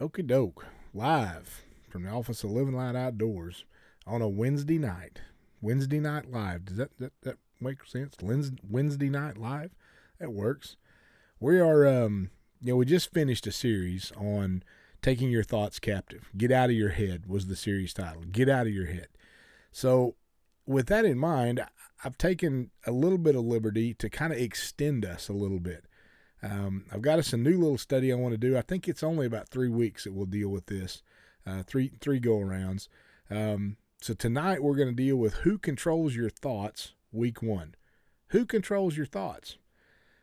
Okie doke. Live from the office of Living Light Outdoors on a Wednesday night. Wednesday night live. Does that that, that make sense? Wednesday night live? That works. We are um you know, we just finished a series on taking your thoughts captive. Get out of your head was the series title. Get out of your head. So with that in mind, I've taken a little bit of liberty to kind of extend us a little bit. Um, I've got us a new little study I want to do. I think it's only about three weeks that we'll deal with this, uh, three three go arounds. Um, so tonight we're going to deal with who controls your thoughts. Week one, who controls your thoughts?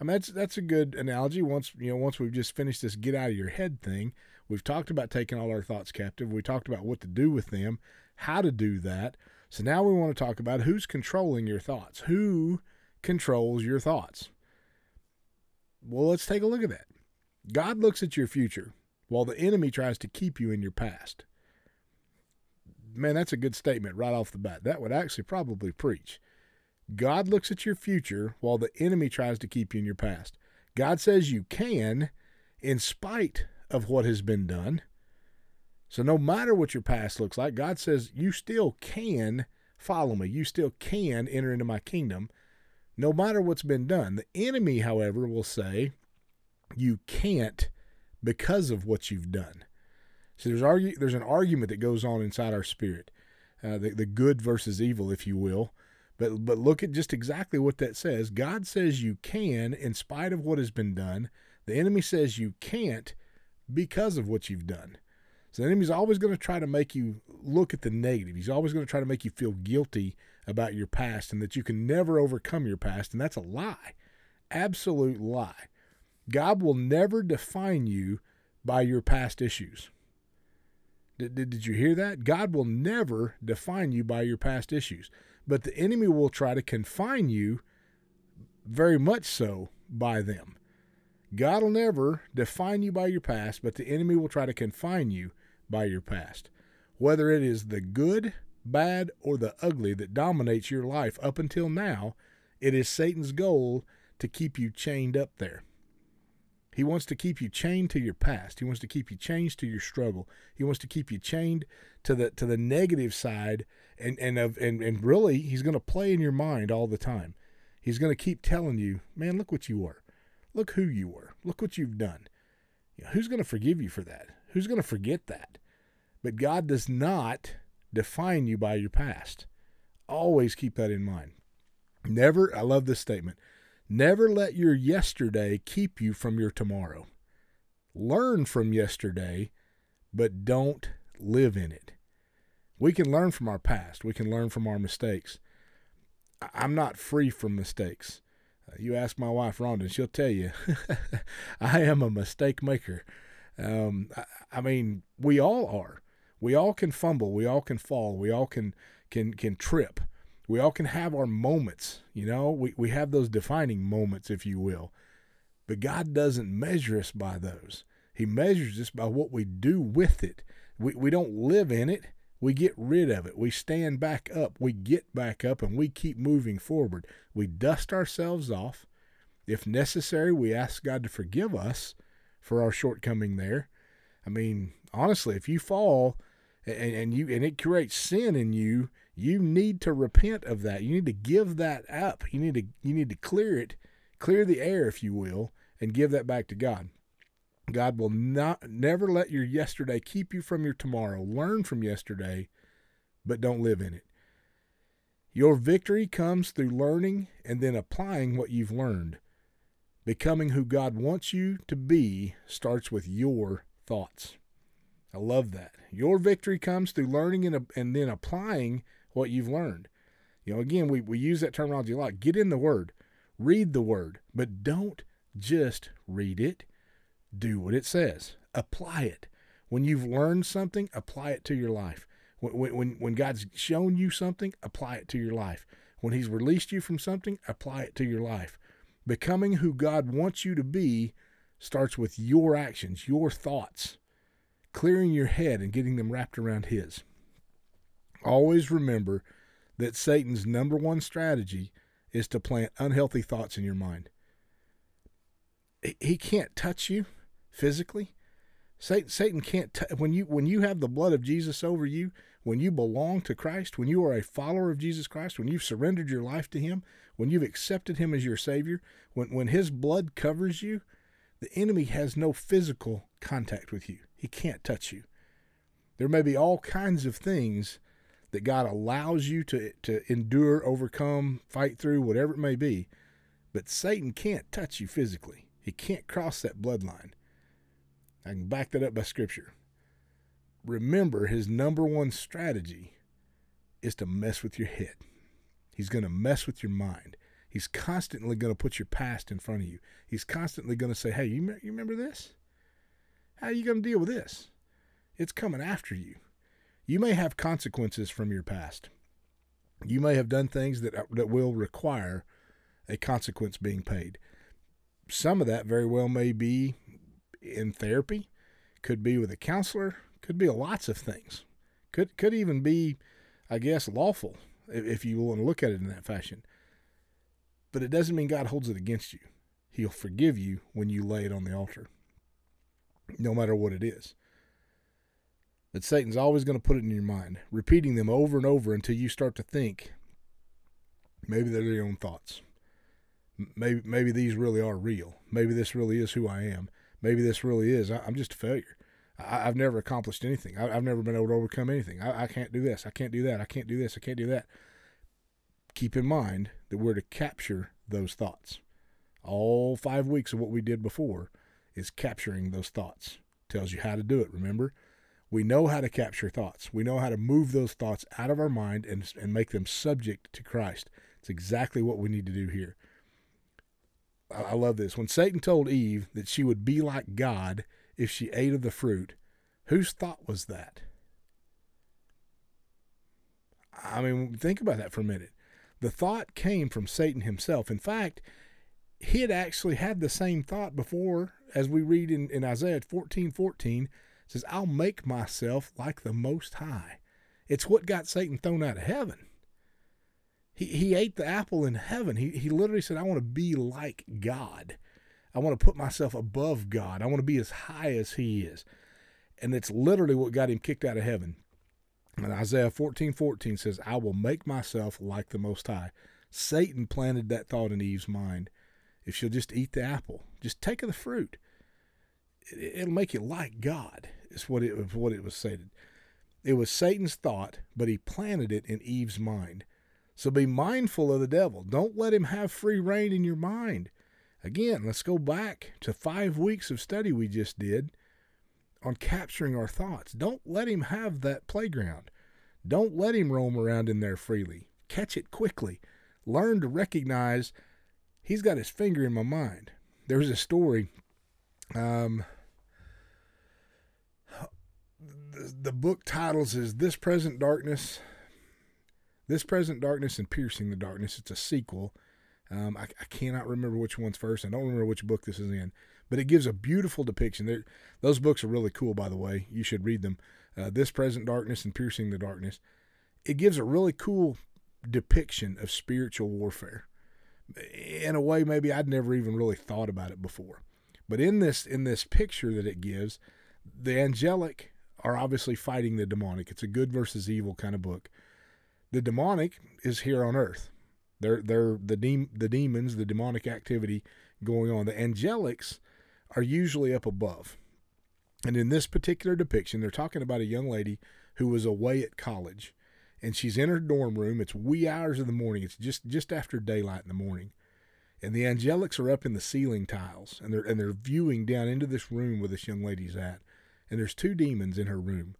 I mean that's that's a good analogy. Once you know, once we've just finished this get out of your head thing, we've talked about taking all our thoughts captive. We talked about what to do with them, how to do that. So now we want to talk about who's controlling your thoughts. Who controls your thoughts? Well, let's take a look at that. God looks at your future while the enemy tries to keep you in your past. Man, that's a good statement right off the bat. That would actually probably preach. God looks at your future while the enemy tries to keep you in your past. God says you can in spite of what has been done. So, no matter what your past looks like, God says you still can follow me. You still can enter into my kingdom no matter what's been done. The enemy, however, will say you can't because of what you've done. So there's argue, there's an argument that goes on inside our spirit, uh, the, the good versus evil, if you will. But but look at just exactly what that says. God says you can in spite of what has been done. The enemy says you can't because of what you've done. So the enemy's always going to try to make you look at the negative. He's always going to try to make you feel guilty about your past and that you can never overcome your past. And that's a lie. Absolute lie. God will never define you by your past issues. Did, did, did you hear that? God will never define you by your past issues. But the enemy will try to confine you very much so by them. God will never define you by your past, but the enemy will try to confine you by your past. Whether it is the good, bad, or the ugly that dominates your life up until now, it is Satan's goal to keep you chained up there. He wants to keep you chained to your past. He wants to keep you chained to your struggle. He wants to keep you chained to the to the negative side and and of and, and really he's going to play in your mind all the time. He's going to keep telling you, "Man, look what you were. Look who you were. Look what you've done." You know, who's going to forgive you for that? Who's going to forget that? But God does not define you by your past. Always keep that in mind. Never, I love this statement, never let your yesterday keep you from your tomorrow. Learn from yesterday, but don't live in it. We can learn from our past, we can learn from our mistakes. I'm not free from mistakes. Uh, you ask my wife, Rhonda, she'll tell you, I am a mistake maker. Um, I, I mean, we all are. We all can fumble, we all can fall, we all can can can trip. We all can have our moments, you know? We we have those defining moments if you will. But God doesn't measure us by those. He measures us by what we do with it. We we don't live in it. We get rid of it. We stand back up. We get back up and we keep moving forward. We dust ourselves off. If necessary, we ask God to forgive us for our shortcoming there. I mean, honestly, if you fall, and, and you and it creates sin in you, you need to repent of that. You need to give that up. You need to you need to clear it, clear the air, if you will, and give that back to God. God will not never let your yesterday keep you from your tomorrow. Learn from yesterday, but don't live in it. Your victory comes through learning and then applying what you've learned. Becoming who God wants you to be starts with your thoughts. I love that. Your victory comes through learning and, and then applying what you've learned. You know, again, we, we use that terminology a lot. Get in the Word, read the Word, but don't just read it. Do what it says, apply it. When you've learned something, apply it to your life. When, when, when God's shown you something, apply it to your life. When He's released you from something, apply it to your life. Becoming who God wants you to be starts with your actions, your thoughts clearing your head and getting them wrapped around His. Always remember that Satan's number one strategy is to plant unhealthy thoughts in your mind. He can't touch you physically, Satan, Satan can't t- when you when you have the blood of Jesus over you, when you belong to Christ, when you are a follower of Jesus Christ, when you've surrendered your life to Him, when you've accepted Him as your Savior, when when His blood covers you, the enemy has no physical contact with you. He can't touch you. There may be all kinds of things that God allows you to to endure, overcome, fight through, whatever it may be, but Satan can't touch you physically. He can't cross that bloodline. I can back that up by scripture. Remember, his number one strategy is to mess with your head. He's going to mess with your mind. He's constantly going to put your past in front of you. He's constantly going to say, Hey, you, you remember this? How are you going to deal with this? It's coming after you. You may have consequences from your past. You may have done things that, uh, that will require a consequence being paid. Some of that very well may be in therapy, could be with a counselor, could be lots of things. Could could even be, I guess, lawful if, if you want to look at it in that fashion. But it doesn't mean God holds it against you. He'll forgive you when you lay it on the altar, no matter what it is. But Satan's always going to put it in your mind, repeating them over and over until you start to think maybe they're your own thoughts. Maybe maybe these really are real. Maybe this really is who I am maybe this really is. I, am just a failure. I, have never accomplished anything. I, have never been able to overcome anything. I, I can't do this. I can't do that. I can't do this. I can't do that. Keep in mind that we're to capture those thoughts. All five weeks of what we did before is capturing those thoughts. Tells you how to do it. Remember, we know how to capture thoughts. We know how to move those thoughts out of our mind and, and make them subject to Christ. It's exactly what we need to do here. I love this. When Satan told Eve that she would be like God if she ate of the fruit, whose thought was that? I mean, think about that for a minute. The thought came from Satan himself. In fact, he had actually had the same thought before, as we read in, in Isaiah 14 14, says, I'll make myself like the Most High. It's what got Satan thrown out of heaven. He, he ate the apple in heaven. He, he literally said, I want to be like God. I want to put myself above God. I want to be as high as He is. And it's literally what got him kicked out of heaven. And Isaiah 14 14 says, I will make myself like the Most High. Satan planted that thought in Eve's mind. If she'll just eat the apple, just take of the fruit, it'll make you like God, is what it, what it was stated. It was Satan's thought, but he planted it in Eve's mind. So be mindful of the devil. Don't let him have free rein in your mind. Again, let's go back to five weeks of study we just did on capturing our thoughts. Don't let him have that playground. Don't let him roam around in there freely. Catch it quickly. Learn to recognize he's got his finger in my mind. There's a story. Um, the book titles is This Present Darkness this Present Darkness and Piercing the Darkness. It's a sequel. Um, I, I, cannot remember which one's first. I don't remember which book this is in, but it gives a beautiful depiction. They're, those books are really cool, by the way. You should read them. Uh, this Present Darkness and Piercing the Darkness. It gives a really cool depiction of spiritual warfare in a way maybe I'd never even really thought about it before. But in this in this picture that it gives, the angelic are obviously fighting the demonic. It's a good versus evil kind of book. The demonic is here on earth. They're they're the de- the demons, the demonic activity going on. The angelics are usually up above. And in this particular depiction, they're talking about a young lady who was away at college and she's in her dorm room. It's wee hours of the morning. It's just just after daylight in the morning. And the angelics are up in the ceiling tiles and they're and they're viewing down into this room where this young lady's at. And there's two demons in her room.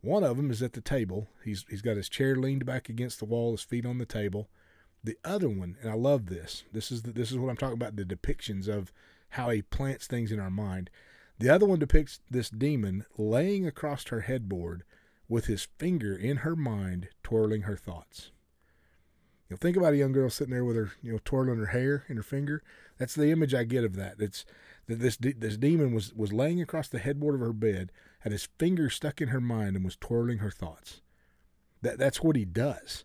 One of them is at the table. He's he's got his chair leaned back against the wall, his feet on the table. The other one, and I love this. This is the, this is what I'm talking about. The depictions of how he plants things in our mind. The other one depicts this demon laying across her headboard with his finger in her mind, twirling her thoughts. You know, think about a young girl sitting there with her, you know, twirling her hair in her finger. That's the image I get of that. It's that this this demon was was laying across the headboard of her bed, had his finger stuck in her mind, and was twirling her thoughts. That that's what he does.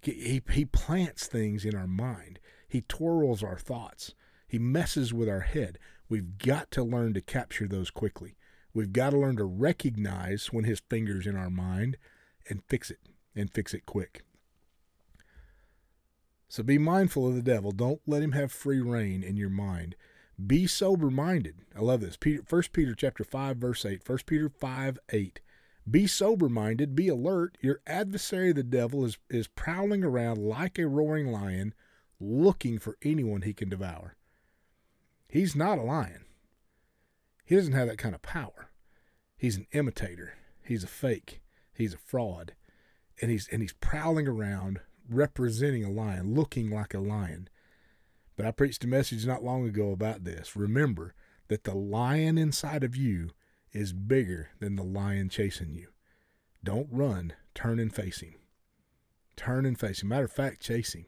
He, he plants things in our mind. He twirls our thoughts. He messes with our head. We've got to learn to capture those quickly. We've got to learn to recognize when his finger's in our mind and fix it and fix it quick. So be mindful of the devil. Don't let him have free rein in your mind. Be sober minded. I love this. Peter, 1 Peter chapter 5, verse 8. 1 Peter 5, 8. Be sober minded, be alert. Your adversary, the devil, is, is prowling around like a roaring lion, looking for anyone he can devour. He's not a lion. He doesn't have that kind of power. He's an imitator. He's a fake. He's a fraud. And he's and he's prowling around representing a lion, looking like a lion. But I preached a message not long ago about this. Remember that the lion inside of you is bigger than the lion chasing you. Don't run, turn and face him. Turn and face him. Matter of fact, chase him.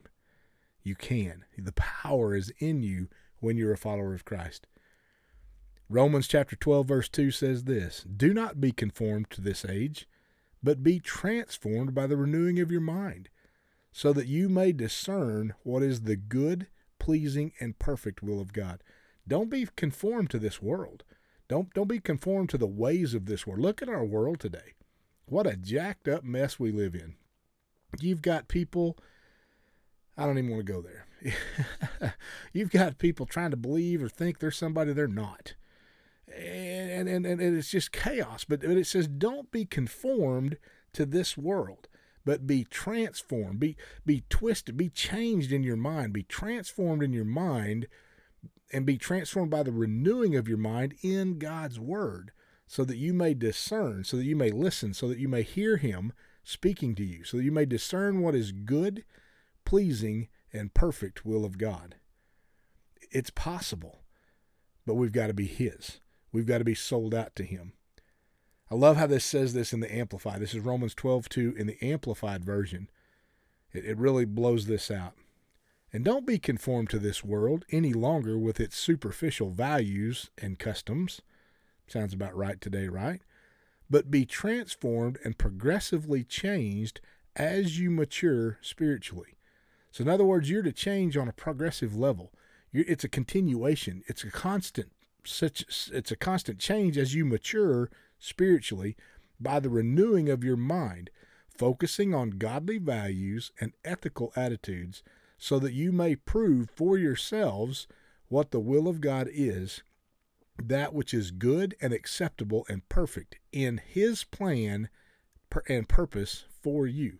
You can. The power is in you when you're a follower of Christ. Romans chapter 12, verse 2 says this Do not be conformed to this age, but be transformed by the renewing of your mind so that you may discern what is the good, pleasing, and perfect will of God. Don't be conformed to this world. Don't don't be conformed to the ways of this world. Look at our world today. What a jacked up mess we live in. You've got people I don't even want to go there. You've got people trying to believe or think they're somebody they're not. And, and, and, it's just chaos. But, but it says, don't be conformed to this world but be transformed, be be twisted, be changed in your mind, be transformed in your mind and be transformed by the renewing of your mind in God's word so that you may discern, so that you may listen, so that you may hear him speaking to you, so that you may discern what is good, pleasing, and perfect will of God. It's possible, but we've got to be his. We've got to be sold out to him. I love how this says this in the Amplified. This is Romans 12 2 in the Amplified version. It, it really blows this out. And don't be conformed to this world any longer with its superficial values and customs. Sounds about right today, right? But be transformed and progressively changed as you mature spiritually. So, in other words, you're to change on a progressive level. You're, it's a continuation. It's a constant. Such it's a constant change as you mature spiritually by the renewing of your mind, focusing on godly values and ethical attitudes, so that you may prove for yourselves what the will of God is, that which is good and acceptable and perfect in His plan and purpose for you.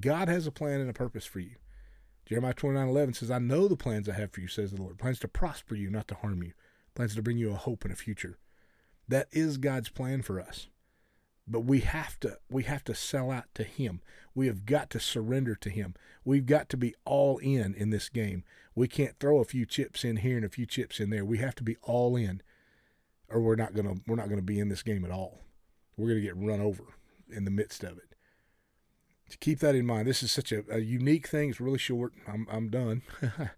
God has a plan and a purpose for you. Jeremiah 29 11 says, I know the plans I have for you, says the Lord. Plans to prosper you, not to harm you. Plans to bring you a hope and a future. That is God's plan for us. But we have to we have to sell out to him. We have got to surrender to him. We've got to be all in in this game. We can't throw a few chips in here and a few chips in there. We have to be all in or we're not going to we're not going to be in this game at all. We're going to get run over in the midst of it. To keep that in mind. This is such a, a unique thing. It's really short. I'm I'm done.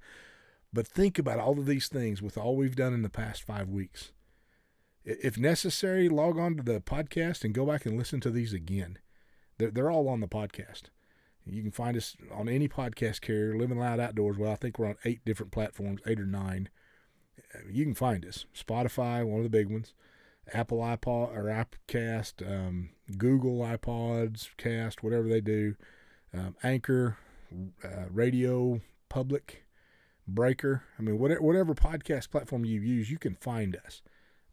but think about all of these things with all we've done in the past 5 weeks if necessary, log on to the podcast and go back and listen to these again. They're, they're all on the podcast. You can find us on any podcast carrier, Living Loud Outdoors. Well, I think we're on eight different platforms, eight or nine. You can find us. Spotify, one of the big ones. Apple iPod or Appcast, um, Google iPods, Cast, whatever they do. Um, Anchor, uh, Radio Public, Breaker. I mean, whatever, whatever podcast platform you use, you can find us.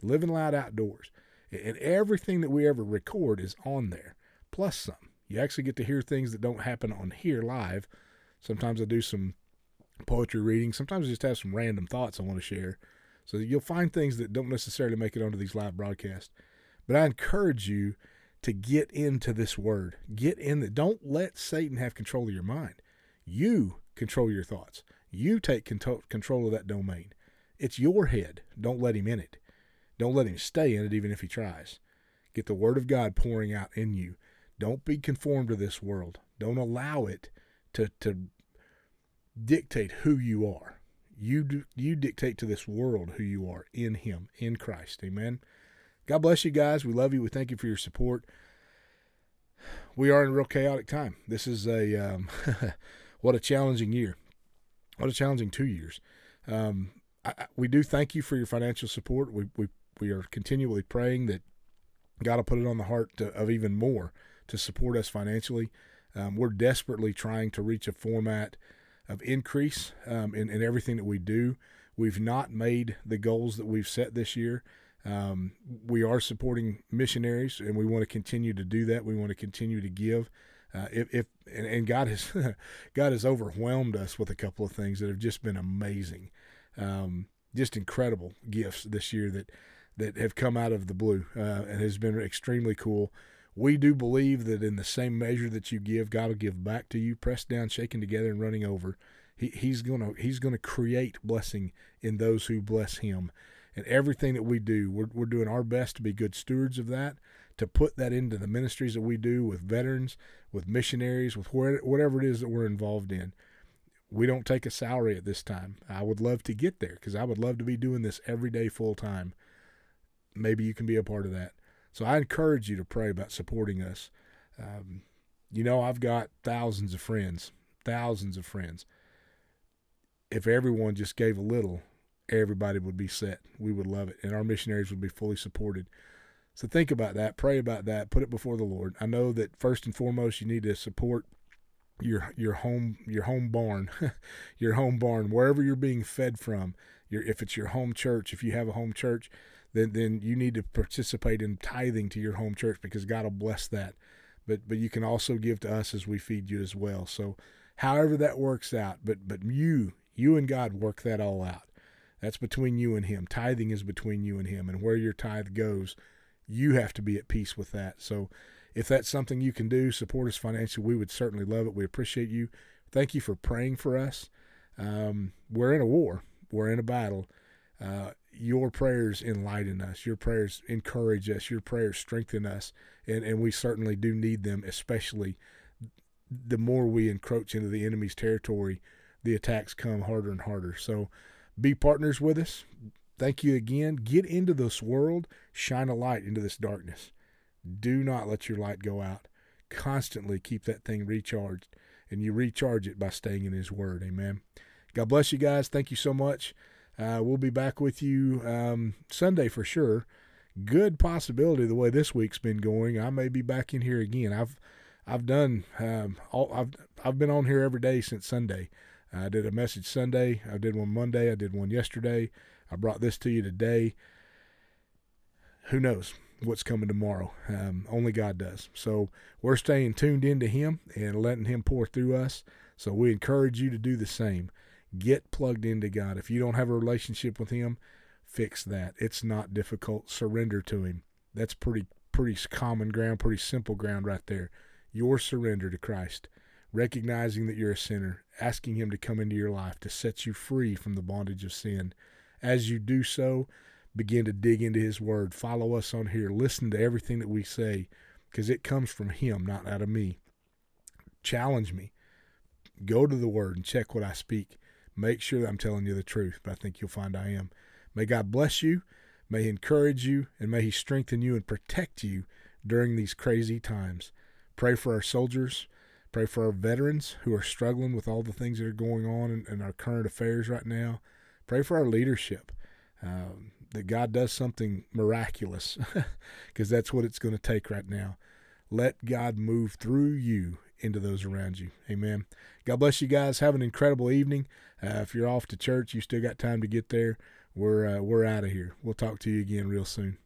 Living Loud Outdoors. And everything that we ever record is on there, plus some. You actually get to hear things that don't happen on here live. Sometimes I do some poetry reading. Sometimes I just have some random thoughts I want to share. So you'll find things that don't necessarily make it onto these live broadcasts. But I encourage you to get into this word. Get in the don't let Satan have control of your mind. You control your thoughts. You take control of that domain. It's your head. Don't let him in it. Don't let him stay in it, even if he tries. Get the Word of God pouring out in you. Don't be conformed to this world. Don't allow it to, to dictate who you are. You, do, you dictate to this world who you are in Him, in Christ. Amen. God bless you guys. We love you. We thank you for your support. We are in a real chaotic time. This is a um, what a challenging year. What a challenging two years. Um, I, we do thank you for your financial support. We, we we are continually praying that God will put it on the heart to, of even more to support us financially. Um, we're desperately trying to reach a format of increase um, in, in everything that we do. We've not made the goals that we've set this year. Um, we are supporting missionaries, and we want to continue to do that. We want to continue to give. Uh, if, if and, and, God has God has overwhelmed us with a couple of things that have just been amazing, um, just incredible gifts this year that that have come out of the blue uh, and has been extremely cool. We do believe that in the same measure that you give, God will give back to you, pressed down, shaken together, and running over. He, he's gonna He's gonna create blessing in those who bless Him, and everything that we do, we're we're doing our best to be good stewards of that, to put that into the ministries that we do with veterans, with missionaries, with where, whatever it is that we're involved in. We don't take a salary at this time. I would love to get there because I would love to be doing this every day full time. Maybe you can be a part of that. So I encourage you to pray about supporting us. Um, you know, I've got thousands of friends, thousands of friends. If everyone just gave a little, everybody would be set. We would love it, and our missionaries would be fully supported. So think about that, pray about that, put it before the Lord. I know that first and foremost, you need to support your your home your home barn, your home barn, wherever you're being fed from. Your if it's your home church, if you have a home church, then then you need to participate in tithing to your home church because God will bless that. But but you can also give to us as we feed you as well. So however that works out, but but you you and God work that all out. That's between you and him. Tithing is between you and him and where your tithe goes, you have to be at peace with that. So if that's something you can do, support us financially, we would certainly love it. We appreciate you. Thank you for praying for us. Um, we're in a war. We're in a battle. Uh, your prayers enlighten us. Your prayers encourage us. Your prayers strengthen us. And, and we certainly do need them, especially the more we encroach into the enemy's territory, the attacks come harder and harder. So be partners with us. Thank you again. Get into this world, shine a light into this darkness. Do not let your light go out. Constantly keep that thing recharged, and you recharge it by staying in His Word. Amen. God bless you guys. Thank you so much. Uh, we'll be back with you um, Sunday for sure. Good possibility the way this week's been going. I may be back in here again. I've I've done um, all, I've I've been on here every day since Sunday. I did a message Sunday. I did one Monday. I did one yesterday. I brought this to you today. Who knows what's coming tomorrow? Um, only God does. So we're staying tuned into Him and letting Him pour through us. So we encourage you to do the same. Get plugged into God. If you don't have a relationship with Him, fix that. It's not difficult. Surrender to Him. That's pretty pretty common ground, pretty simple ground right there. Your surrender to Christ, recognizing that you're a sinner, asking Him to come into your life to set you free from the bondage of sin. As you do so, begin to dig into His Word. Follow us on here. Listen to everything that we say because it comes from Him, not out of me. Challenge me. Go to the Word and check what I speak. Make sure that I'm telling you the truth, but I think you'll find I am. May God bless you, may He encourage you, and may He strengthen you and protect you during these crazy times. Pray for our soldiers. Pray for our veterans who are struggling with all the things that are going on in, in our current affairs right now. Pray for our leadership. Um, that God does something miraculous because that's what it's going to take right now. Let God move through you into those around you. Amen. God bless you guys. Have an incredible evening. Uh, if you're off to church, you still got time to get there. We're uh, we're out of here. We'll talk to you again real soon.